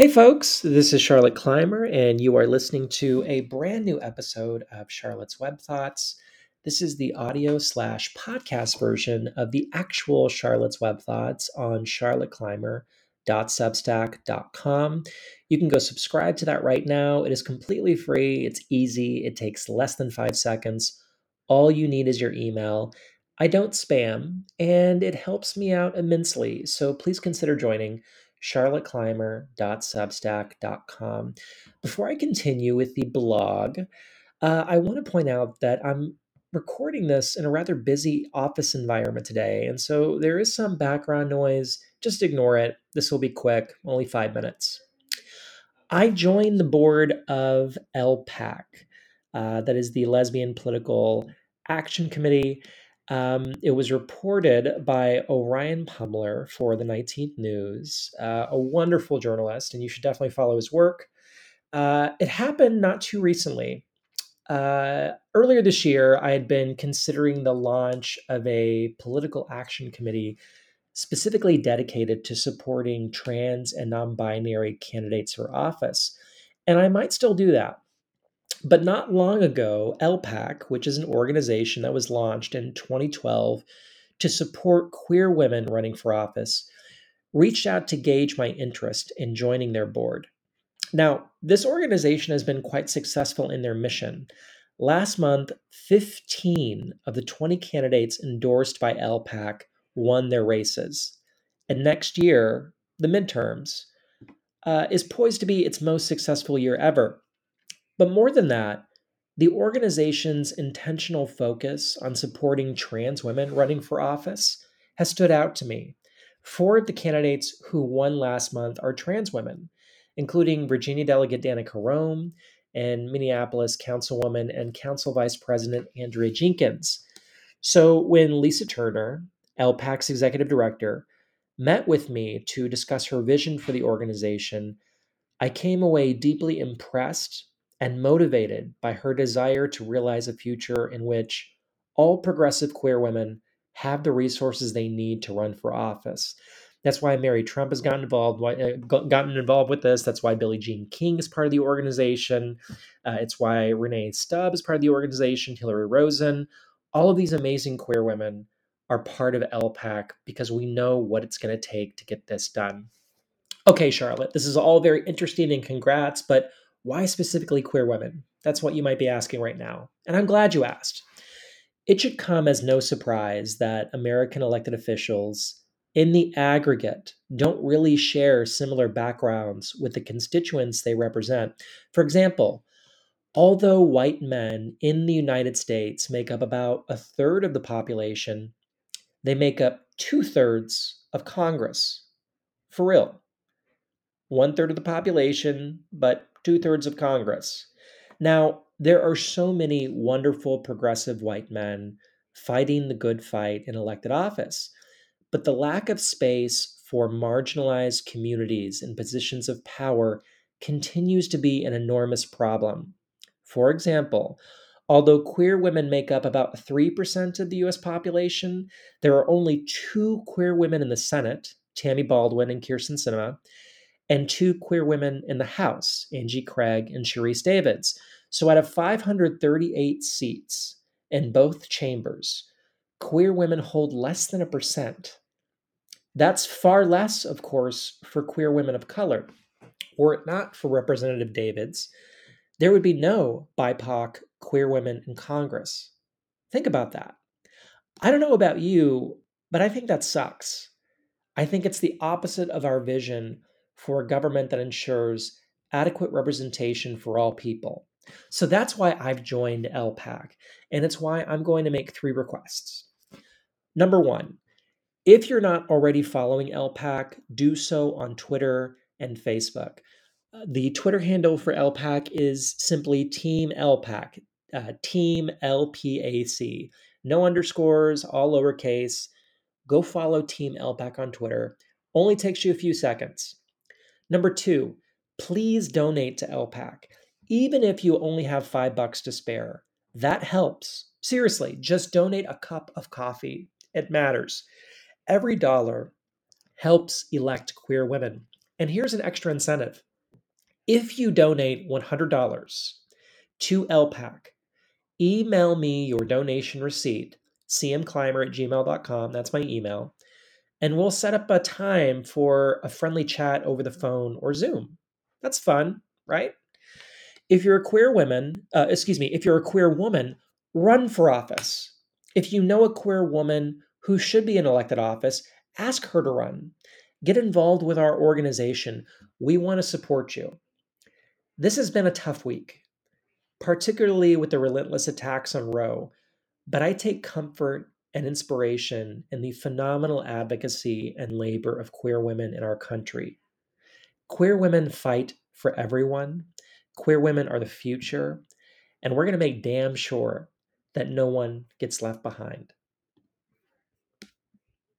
Hey, folks, this is Charlotte Clymer, and you are listening to a brand new episode of Charlotte's Web Thoughts. This is the audio slash podcast version of the actual Charlotte's Web Thoughts on charlotteclymer.substack.com. You can go subscribe to that right now. It is completely free, it's easy, it takes less than five seconds. All you need is your email. I don't spam, and it helps me out immensely, so please consider joining charlotteclymer.substack.com. Before I continue with the blog, uh, I want to point out that I'm recording this in a rather busy office environment today, and so there is some background noise. Just ignore it. This will be quick, only five minutes. I joined the board of LPAC, uh, that is the Lesbian Political Action Committee. Um, it was reported by Orion Rummler for the 19th News, uh, a wonderful journalist, and you should definitely follow his work. Uh, it happened not too recently. Uh, earlier this year, I had been considering the launch of a political action committee specifically dedicated to supporting trans and non binary candidates for office. And I might still do that. But not long ago, LPAC, which is an organization that was launched in 2012 to support queer women running for office, reached out to gauge my interest in joining their board. Now, this organization has been quite successful in their mission. Last month, 15 of the 20 candidates endorsed by LPAC won their races. And next year, the midterms, uh, is poised to be its most successful year ever. But more than that, the organization's intentional focus on supporting trans women running for office has stood out to me. Four of the candidates who won last month are trans women, including Virginia Delegate Danica Roem and Minneapolis Councilwoman and Council Vice President Andrea Jenkins. So when Lisa Turner, LPAC's executive director, met with me to discuss her vision for the organization, I came away deeply impressed and motivated by her desire to realize a future in which all progressive queer women have the resources they need to run for office. That's why Mary Trump has gotten involved, uh, gotten involved with this. That's why Billie Jean King is part of the organization. Uh, it's why Rennae Stubbs is part of the organization. Hillary Rosen, all of these amazing queer women are part of LPAC because we know what it's going to take to get this done. Okay, Charlotte, this is all very interesting and congrats, but why specifically queer women? That's what you might be asking right now. And I'm glad you asked. It should come as no surprise that American elected officials, in the aggregate, don't really share similar backgrounds with the constituents they represent. For example, although white men in the United States make up about a third of the population, they make up two thirds of Congress. For real. One third of the population, but two thirds of Congress. Now, there are so many wonderful progressive white men fighting the good fight in elected office, but the lack of space for marginalized communities in positions of power continues to be an enormous problem. For example, although queer women make up about 3% of the US population, there are only two queer women in the Senate, Tammy Baldwin and Kyrsten Sinema, and two queer women in the House, Angie Craig and Sharice Davids. So out of 538 seats in both chambers, queer women hold less than a percent. That's far less, of course, for queer women of color. Were it not for Representative Davids, there would be no BIPOC queer women in Congress. Think about that. I don't know about you, but I think that sucks. I think it's the opposite of our vision for a government that ensures adequate representation for all people. So that's why I've joined LPAC, and it's why I'm going to make three requests. Number one, if you're not already following LPAC, do so on Twitter and Facebook. Uh, the Twitter handle for LPAC is simply Team LPAC, uh, Team LPAC. No underscores, all lowercase. Go follow Team LPAC on Twitter. Only takes you a few seconds. Number two, please donate to LPAC, even if you only have five bucks to spare. That helps. Seriously, just donate a cup of coffee. It matters. Every dollar helps elect queer women. And here's an extra incentive if you donate $100 to LPAC, email me your donation receipt, cmclymer at gmail.com. That's my email. And we'll set up a time for a friendly chat over the phone or Zoom. That's fun, right? If you're a queer woman, uh, excuse me, if you're a queer woman, run for office. If you know a queer woman who should be in elected office, ask her to run. Get involved with our organization. We want to support you. This has been a tough week, particularly with the relentless attacks on Roe, but I take comfort and inspiration in the phenomenal advocacy and labor of queer women in our country. Queer women fight for everyone. Queer women are the future, and we're going to make damn sure that no one gets left behind.